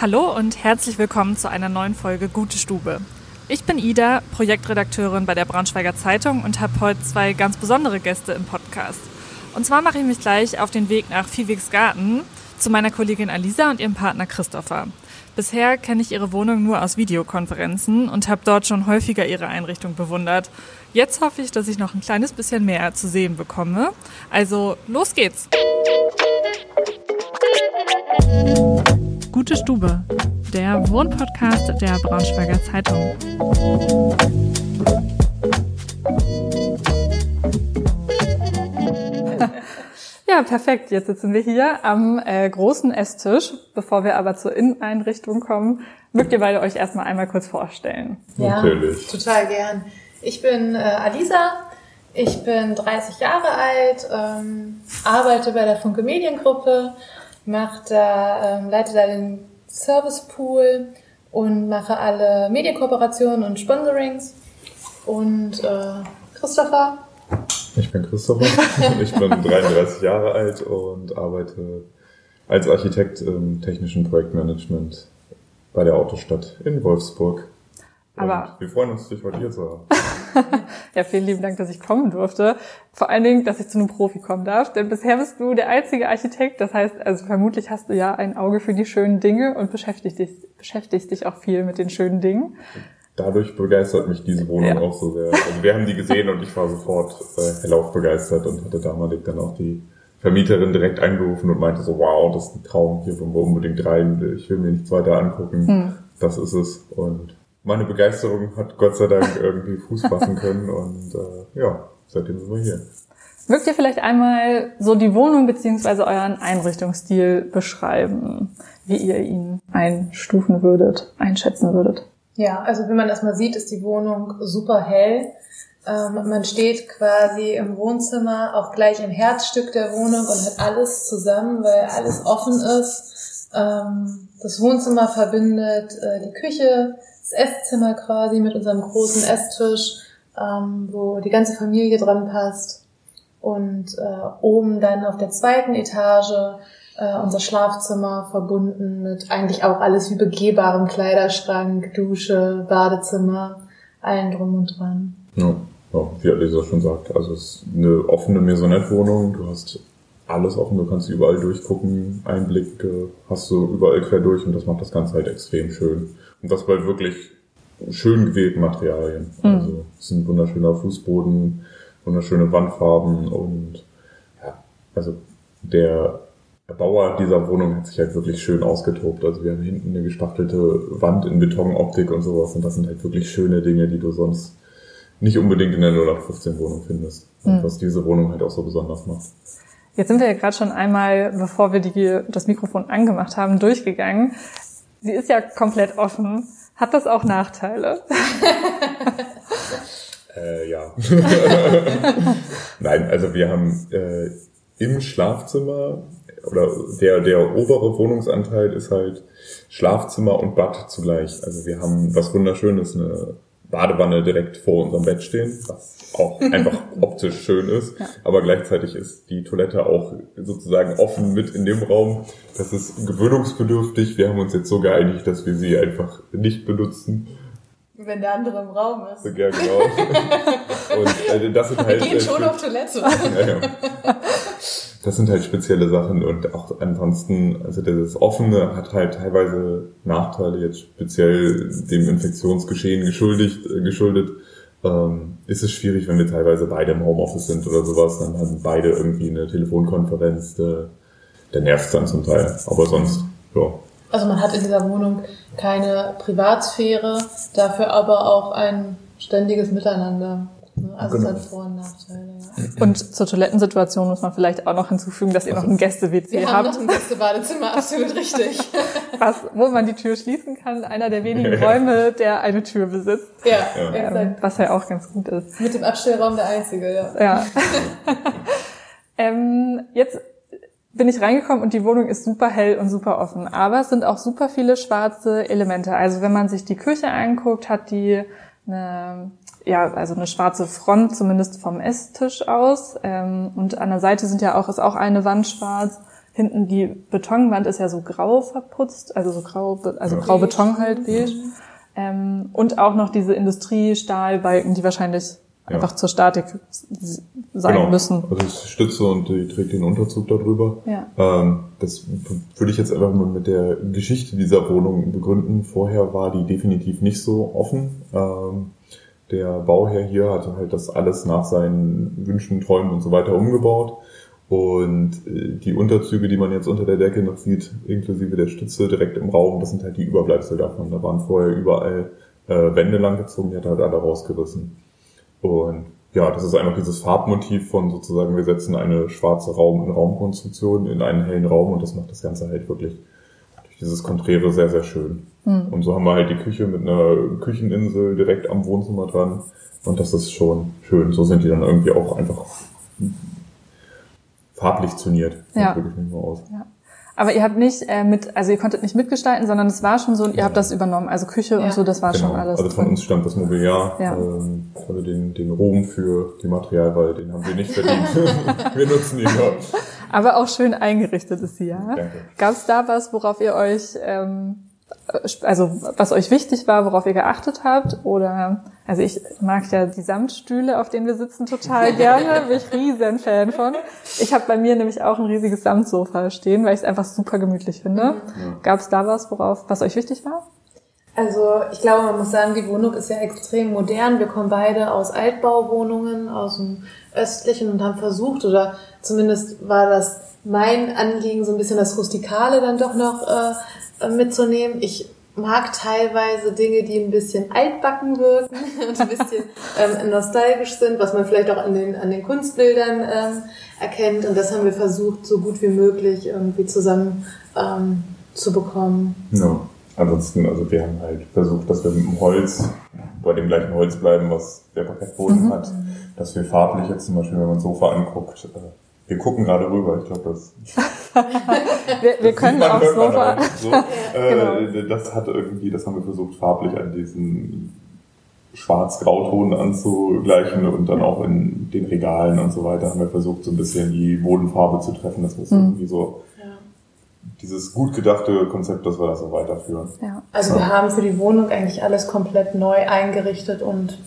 Hallo und herzlich willkommen zu einer neuen Folge Gute Stube. Ich bin Ida, Projektredakteurin bei der Braunschweiger Zeitung und habe heute zwei ganz besondere Gäste im Podcast. Und zwar mache ich mich gleich auf den Weg nach Viehwegsgarten zu meiner Kollegin Alisa und ihrem Partner Christopher. Bisher kenne ich ihre Wohnung nur aus Videokonferenzen und habe dort schon häufiger ihre Einrichtung bewundert. Jetzt hoffe ich, dass ich noch ein kleines bisschen mehr zu sehen bekomme. Also los geht's! Gute Stube, der Wohnpodcast der Braunschweiger Zeitung. Ja, perfekt. Jetzt sitzen wir hier am äh, großen Esstisch. Bevor wir aber zur Inneneinrichtung kommen, mögt ihr beide euch erstmal einmal kurz vorstellen. Ja, Natürlich. total gern. Ich bin äh, Alisa, ich bin 30 Jahre alt, ähm, arbeite bei der Funke Mediengruppe, mache da, ähm, leite da den Service Pool und mache alle Medienkooperationen und Sponsorings. Und äh, Christopher? Ich bin Christopher, ich bin 33 Jahre alt und arbeite als Architekt im technischen Projektmanagement bei der Autostadt in Wolfsburg. Aber wir freuen uns, dich heute hier zu haben. ja, vielen lieben Dank, dass ich kommen durfte. Vor allen Dingen, dass ich zu einem Profi kommen darf. Denn bisher bist du der einzige Architekt. Das heißt, also vermutlich hast du ja ein Auge für die schönen Dinge und beschäftigst dich, beschäftigst dich auch viel mit den schönen Dingen. Dadurch begeistert mich diese Wohnung ja. auch so sehr. Also wir haben die gesehen und ich war sofort äh, hellauf begeistert und hatte damalig dann auch die Vermieterin direkt angerufen und meinte so, wow, das ist ein Traum, hier wollen wir unbedingt rein, ich will mir nichts weiter angucken. Hm. Das ist es. Und meine Begeisterung hat Gott sei Dank irgendwie Fuß fassen können und äh, ja, seitdem sind wir hier. Mögt ihr vielleicht einmal so die Wohnung beziehungsweise euren Einrichtungsstil beschreiben, wie ihr ihn einstufen würdet, einschätzen würdet? Ja, also wie man das mal sieht, ist die Wohnung super hell. Ähm, man steht quasi im Wohnzimmer auch gleich im Herzstück der Wohnung und hat alles zusammen, weil alles offen ist. Ähm, das Wohnzimmer verbindet äh, die Küche, Esszimmer quasi mit unserem großen Esstisch, ähm, wo die ganze Familie dran passt. Und äh, oben dann auf der zweiten Etage äh, unser Schlafzimmer verbunden mit eigentlich auch alles wie begehbarem Kleiderschrank, Dusche, Badezimmer, allen drum und dran. Ja, ja wie Alisa schon sagt, also es ist eine offene Maisonette-Wohnung. Du hast alles offen, du kannst überall durchgucken, Einblick hast du überall quer durch und das macht das Ganze halt extrem schön. Und das bei wirklich schön gewählten Materialien. Mhm. Also es sind wunderschöner Fußboden, wunderschöne Wandfarben und ja, also der Bauer dieser Wohnung hat sich halt wirklich schön ausgetobt. Also wir haben hinten eine gestaffelte Wand in Betonoptik und sowas und das sind halt wirklich schöne Dinge, die du sonst nicht unbedingt in der 0815 Wohnung findest. Mhm. Was diese Wohnung halt auch so besonders macht. Jetzt sind wir ja gerade schon einmal, bevor wir die, das Mikrofon angemacht haben, durchgegangen. Sie ist ja komplett offen. Hat das auch Nachteile? äh, ja. Nein, also wir haben äh, im Schlafzimmer oder der, der obere Wohnungsanteil ist halt Schlafzimmer und Bad zugleich. Also wir haben was Wunderschönes, eine Badewanne direkt vor unserem Bett stehen, was auch einfach optisch schön ist. Ja. Aber gleichzeitig ist die Toilette auch sozusagen offen mit in dem Raum. Das ist gewöhnungsbedürftig. Wir haben uns jetzt so geeinigt, dass wir sie einfach nicht benutzen. Wenn der andere im Raum ist. Ja, genau. Und äh, das sind halt. Wir gehen schon auf Toilette. ja, ja das sind halt spezielle Sachen und auch ansonsten, also das Offene hat halt teilweise Nachteile, jetzt speziell dem Infektionsgeschehen geschuldigt, geschuldet. Ähm, ist es schwierig, wenn wir teilweise beide im Homeoffice sind oder sowas, dann haben beide irgendwie eine Telefonkonferenz, der nervt dann zum Teil. Aber sonst, ja. Also man hat in dieser Wohnung keine Privatsphäre, dafür aber auch ein ständiges Miteinander. Ne? Also genau. es hat Vor- und Nachteile. Ja. Und zur Toilettensituation muss man vielleicht auch noch hinzufügen, dass ihr noch ein Gäste-WC habt. Wir haben noch ein Gästebadezimmer, absolut richtig. Was, wo man die Tür schließen kann, einer der wenigen Räume, der eine Tür besitzt. Ja, ja. Ähm, was ja auch ganz gut ist. Mit dem Abstellraum der einzige, ja. Ja. ähm, jetzt bin ich reingekommen und die Wohnung ist super hell und super offen. Aber es sind auch super viele schwarze Elemente. Also wenn man sich die Küche anguckt, hat die eine ja, also eine schwarze Front, zumindest vom Esstisch aus. Ähm, und an der Seite sind ja auch, ist auch eine Wand schwarz. hinten die Betonwand ist ja so grau verputzt, also so grau, also Ja. grau Beton halt beige. Ähm, und auch noch diese Industriestahlbalken, die wahrscheinlich Ja. einfach zur Statik sein genau. müssen. Also es Stütze und die trägt den Unterzug darüber. Ja. Ähm, das würde ich jetzt einfach mal mit der Geschichte dieser Wohnung begründen. Vorher war die definitiv nicht so offen. Ähm, der Bauherr hier hatte halt das alles nach seinen Wünschen, Träumen und so weiter umgebaut. Und äh, die Unterzüge, die man jetzt unter der Decke noch sieht, inklusive der Stütze direkt im Raum, das sind halt die Überbleibsel davon. Da waren vorher überall äh, Wände langgezogen, die hat er halt alle rausgerissen. Und ja, das ist einfach dieses Farbmotiv von sozusagen, wir setzen eine schwarze Raum-in-Raum-Konstruktion in einen hellen Raum und das macht das Ganze halt wirklich dieses Konträre sehr, sehr schön. Und so haben wir halt die Küche mit einer Kücheninsel direkt am Wohnzimmer dran und das ist schon schön. So sind die dann irgendwie auch einfach farblich zoniert. Sieht Ja. wirklich nicht mehr aus. Ja. Aber ihr habt nicht äh, mit, also ihr konntet nicht mitgestalten, sondern es war schon so und ihr habt das übernommen. Also Küche Ja. und so, das war Genau. schon alles. Also von drin. uns stammt das Mobiliar. Ja. Ähm, also den, den Ruhm für die Materialwahl, den haben wir nicht verdient. wir nutzen ihn ja. Aber auch schön eingerichtet ist sie, ja. Gab es da was, worauf ihr euch, ähm, also was euch wichtig war, worauf ihr geachtet habt? Oder, also ich mag ja die Samtstühle, auf denen wir sitzen, total gerne. Bin ich riesen Fan von. Ich habe bei mir nämlich auch ein riesiges Samtsofa stehen, weil ich es einfach super gemütlich finde. Gab es da was, worauf, was euch wichtig war? Also ich glaube, man muss sagen, die Wohnung ist ja extrem modern. Wir kommen beide aus Altbauwohnungen, aus dem östlichen und haben versucht, oder zumindest war das mein Anliegen, so ein bisschen das Rustikale dann doch noch äh, mitzunehmen. Ich mag teilweise Dinge, die ein bisschen altbacken wirken und ein bisschen ähm, nostalgisch sind, was man vielleicht auch an den, an den Kunstbildern ähm, erkennt. Und das haben wir versucht, so gut wie möglich irgendwie zusammen ähm, zu bekommen. Ja. Ansonsten, also wir haben halt versucht, dass wir mit dem Holz, bei dem gleichen Holz bleiben, was der Parkettboden hat, dass wir farblich jetzt zum Beispiel, wenn man ein Sofa anguckt, äh, wir gucken gerade rüber, ich glaube, das Wir, wir können man, aufs Sofa. so. äh, Das hat irgendwie, das haben wir versucht, farblich an diesen Schwarz-Grauton anzugleichen und dann auch in den Regalen und so weiter haben wir versucht, so ein bisschen die Bodenfarbe zu treffen, dass wir es irgendwie so. Dieses gut gedachte Konzept, dass wir das so weiterführen. Ja. Also wir haben für die Wohnung eigentlich alles komplett neu eingerichtet und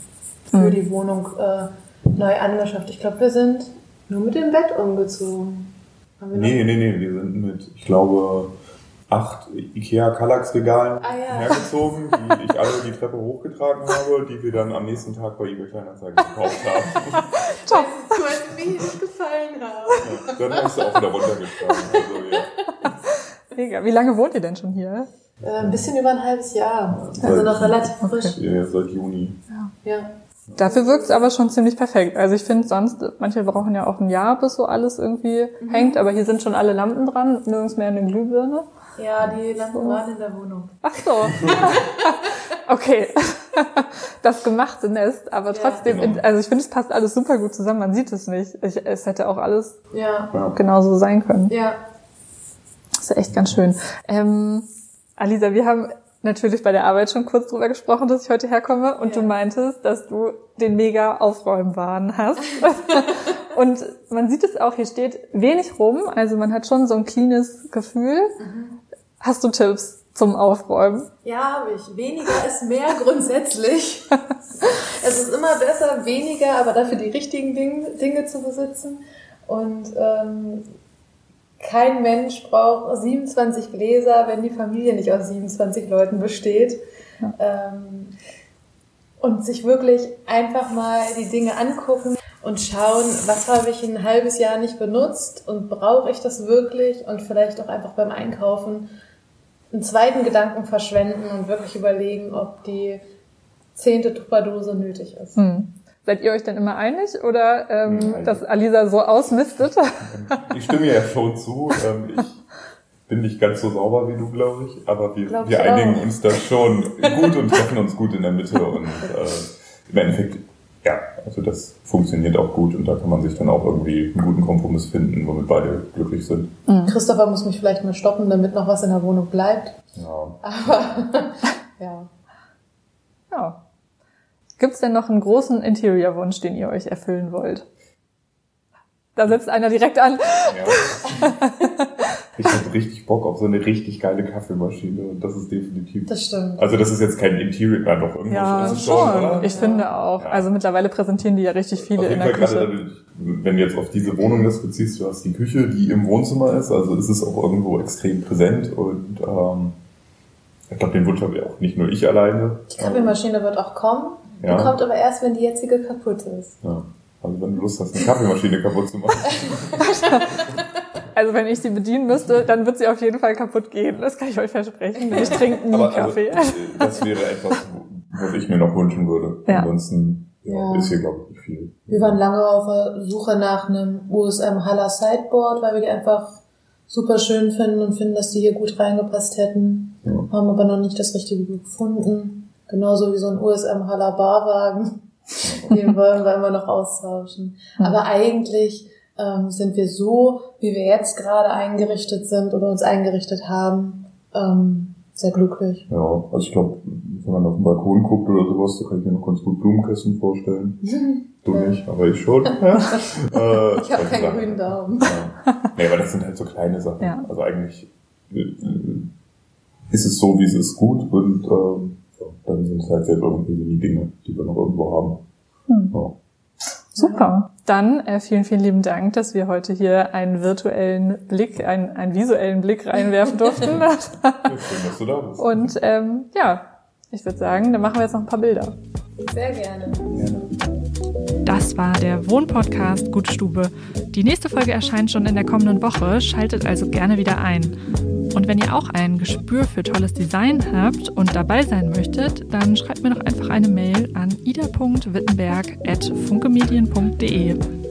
für die Wohnung äh, neu angeschafft. Ich glaube, wir sind nur mit dem Bett umgezogen. Nee, nee, nee, wir sind mit, ich glaube, acht Ikea Kallax-Regalen Ah, ja. hergezogen, die ich alle die Treppe hochgetragen habe, die wir dann am nächsten Tag bei eBay Kleinanzeigen gekauft haben. Top. Weil sie mir nicht gefallen haben. Ja, dann hast du auch wieder runtergetragen. Also, ja. Mega. Wie lange wohnt ihr denn schon hier? Äh, ein bisschen über ein halbes Jahr. Also noch relativ frisch. Ja, seit Juni. Ja. Dafür wirkt es aber schon ziemlich perfekt. Also ich finde sonst, manche brauchen ja auch ein Jahr, bis so alles irgendwie hängt, aber hier sind schon alle Lampen dran, nirgends mehr eine Glühbirne. ja, die Lampen waren in der Wohnung. Ach so. okay. Das gemachte Nest, aber trotzdem, genau. also ich finde, es passt alles super gut zusammen, man sieht es nicht. Ich, es hätte auch alles Ja. Ja. genauso sein können. Ja. Das ist echt ganz schön. Ähm, Alisa, wir haben natürlich bei der Arbeit schon kurz drüber gesprochen, dass ich heute herkomme und Ja. du meintest, dass du den mega Aufräumwahn hast. und man sieht es auch, hier steht wenig rum, also man hat schon so ein cleanes Gefühl. Hast du Tipps zum Aufräumen? Ja, habe ich. Weniger ist mehr grundsätzlich. es ist immer besser, weniger, aber dafür die richtigen Dinge, Dinge zu besitzen. Und ähm, kein Mensch braucht 27 Gläser, wenn die Familie nicht aus 27 Leuten besteht. Ähm, und sich wirklich einfach mal die Dinge angucken und schauen, was habe ich ein halbes Jahr nicht benutzt und brauche ich das wirklich und vielleicht auch einfach beim Einkaufen einen zweiten Gedanken verschwenden und wirklich überlegen, ob die zehnte Tupperdose nötig ist. Hm. Seid ihr euch denn immer einig oder ähm, Nein. dass Alisa so ausmistet? Ich stimme ja schon zu. Ähm, ich bin nicht ganz so sauber wie du, glaube ich, aber wir, Glaub wir einigen auch. uns da schon gut und treffen uns gut in der Mitte und äh, im Endeffekt, ja, also das funktioniert auch gut und da kann man sich dann auch irgendwie einen guten Kompromiss finden, womit beide glücklich sind. Christopher muss mich vielleicht mal stoppen, damit noch was in der Wohnung bleibt. Ja. Aber. Ja. Gibt's denn noch einen großen Interior-Wunsch, den ihr euch erfüllen wollt? Da setzt einer direkt an. ja. Ich habe richtig Bock auf so eine richtig geile Kaffeemaschine und das ist definitiv. Das stimmt. Also das ist jetzt kein Interior, na doch irgendwo Ja, ist es schon. schon, oder? Ich finde auch. Ja. Also mittlerweile präsentieren die ja richtig viele Auf in jeden der Fall gerade, Küche. dadurch, wenn du jetzt auf diese Wohnung das beziehst, du hast die Küche, die im Wohnzimmer ist, also ist es auch irgendwo extrem präsent und ähm, ich glaube, den Wunsch habe ich auch nicht nur ich alleine. Die Kaffeemaschine wird auch kommen. Ja. Die kommt aber erst, wenn die jetzige kaputt ist. Ja. Also wenn du Lust hast, eine Kaffeemaschine kaputt zu machen. Also wenn ich sie bedienen müsste, dann wird sie auf jeden Fall kaputt gehen. Das kann ich euch versprechen. Denn ich trinke nie Aber Kaffee. Also, das wäre etwas, was ich mir noch wünschen würde. Ja. Ansonsten ja, Ja. ist hier, glaube ich, nicht viel. Wir waren lange auf der Suche nach einem USM Haller Sideboard, weil wir die einfach super schön finden und finden, dass die hier gut reingepasst hätten. Ja. Haben aber noch nicht das Richtige gefunden. Genauso wie so ein USM Haller Barwagen. Den wollen wir immer noch austauschen. Aber eigentlich ähm, sind wir so, wie wir jetzt gerade eingerichtet sind oder uns eingerichtet haben, ähm, sehr glücklich. Ja, also ich glaube, wenn man auf den Balkon guckt oder sowas, da kann ich mir noch ganz gut Blumenkästen vorstellen. Du nicht, aber ich schon. Äh, Ich habe keinen grünen Daumen. Ja. Nee, aber das sind halt so kleine Sachen. Ja. Also eigentlich äh, ist es so, wie es ist, gut und ähm, dann sind es halt selbst irgendwie so die Dinge, die wir noch irgendwo haben. Hm. Ja. Super. Dann äh, vielen, vielen lieben Dank, dass wir heute hier einen virtuellen Blick, einen, einen visuellen Blick reinwerfen durften. Ja, schön, dass du da bist. Und ähm, ja, ich würde sagen, dann machen wir jetzt noch ein paar Bilder. Sehr gerne. Gerne. Das war der Wohnpodcast Gute Stube. Die nächste Folge erscheint schon in der kommenden Woche, schaltet also gerne wieder ein. Und wenn ihr auch ein Gespür für tolles Design habt und dabei sein möchtet, dann schreibt mir doch einfach eine Mail an ida.wittenberg.funkemedien.de.